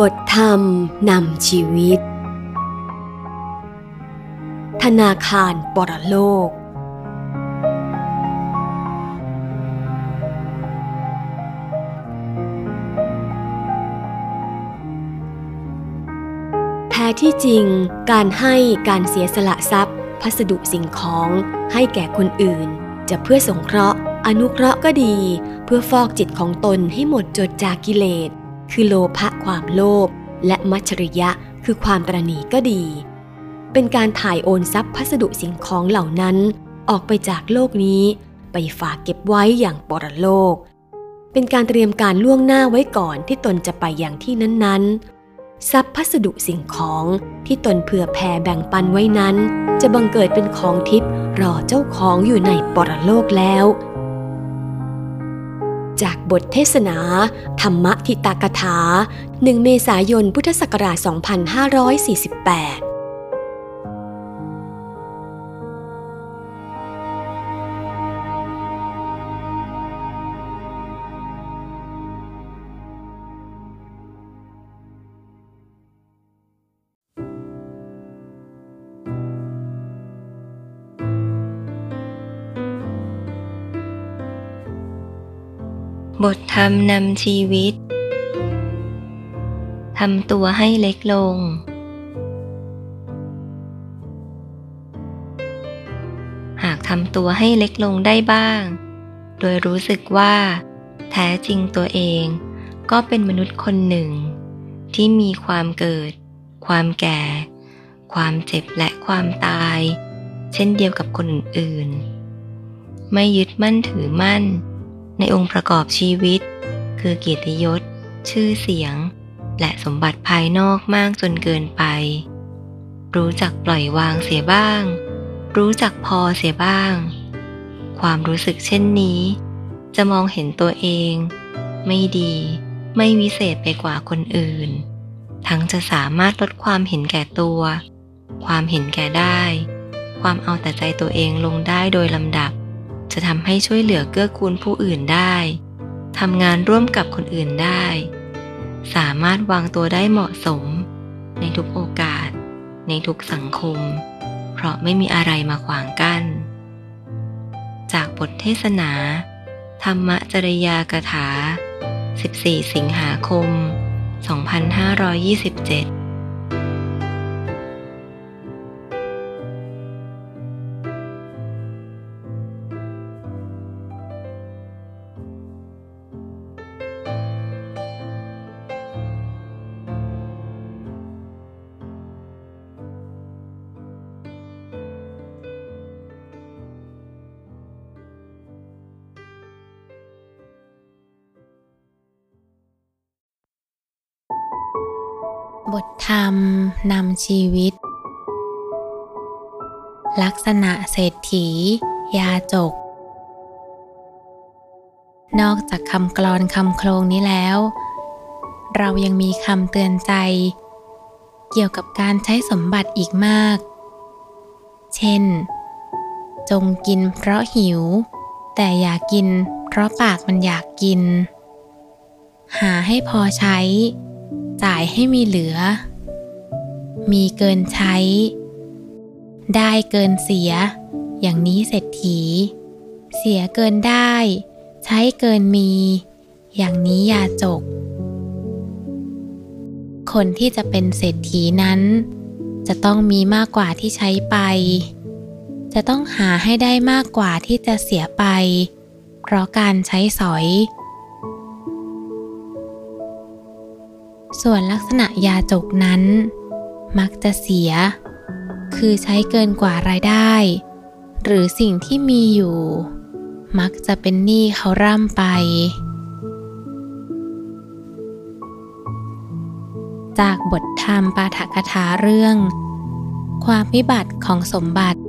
บทธรรมนำชีวิต ธนาคารปรโลก แท้ที่จริงการให้การเสียสละทรัพย์ พัสดุสิ่งของให้แก่คนอื่น จะเพื่อสงเคราะห์ อนุเคราะห์ก็ดี เพื่อฟอกจิตของตนให้หมดจดจากกิเลส คือโลภะความโลภและมัจฉริยะคือความตรณีก็ดี เป็นการถ่ายโอนทรัพย์พัสดุสิ่งของเหล่านั้น ออกไปจากโลกนี้ ไปฝากเก็บไว้อย่างปรโลก เป็นการเตรียมการล่วงหน้าไว้ก่อนที่ตนจะไปอย่างที่นั้นๆ ทรัพย์พัสดุสิ่งของที่ตนเผื่อแผ่แบ่งปันไว้นั้น จะบังเกิดเป็นของทิพย์รอเจ้าของอยู่ในปรโลกแล้ว จากบทเทศนา ธรรมทิตากถา 1 เมษายนพุทธศักราช 2548 บทธรรมนำชีวิต ทำตัวให้เล็กลง หากทำตัวให้เล็กลงได้บ้าง โดยรู้สึกว่า แท้จริงตัวเองก็เป็นมนุษย์คนหนึ่ง ที่มีความเกิด ความแก่ ความเจ็บและความตาย เช่นเดียวกับคนอื่น ๆ ไม่ยึดมั่นถือมั่น ในองค์ประกอบชีวิต คือเกียรติยศ ชื่อเสียง และสมบัติภายนอกมากจนเกินไป รู้จักปล่อยวางเสียบ้าง รู้จักพอเสียบ้าง ความรู้สึกเช่นนี้ จะมองเห็นตัวเอง ไม่ดี ไม่วิเศษไปกว่าคนอื่น ทั้งจะสามารถลดความเห็นแก่ตัว ความเห็นแก่ได้ ความเอาแต่ใจตัวเองลงได้โดยลำดับ จะทำให้ช่วยเหลือเกื้อกูลผู้อื่นได้ทำงานร่วมกับคนอื่นได้ สามารถวางตัวได้เหมาะสม ในทุกโอกาส ในทุกสังคม เพราะไม่มีอะไรมาขวางกัน้น จากบทเทศนา ธรรมจริยากถา 14 สิงหาคม 2527 บทธรรมนำชีวิต ลักษณะเศรษฐี ยาจก นอกจากคำกลอนคำโครงนี้แล้ว เรายังมีคำเตือนใจ เกี่ยวกับการใช้สมบัติอีกมาก เช่น จงกินเพราะหิว แต่อย่ากกินเพราะปากมันอยากกิน หาให้พอใช้ จ่ายให้มีเหลือ มีเกินใช้ ได้เกินเสีย อย่างนี้เศรษฐี เสียเกินได้ ใช้เกินมี อย่างนี้ยาจก คนที่จะเป็นเศรษฐีนั้น จะต้องมีมากกว่าที่ใช้ไป จะต้องหาให้ได้มากกว่าที่จะเสียไป เพราะการใช้สอย ส่วนลักษณะยาจกนั้น มักจะเสีย คือใช้เกินกว่ารายได้ หรือสิ่งที่มีอยู่ มักจะเป็นหนี้เขาร่ำไป จากบทธรรมปาฐกถาเรื่อง ความวิบัติของสมบัติ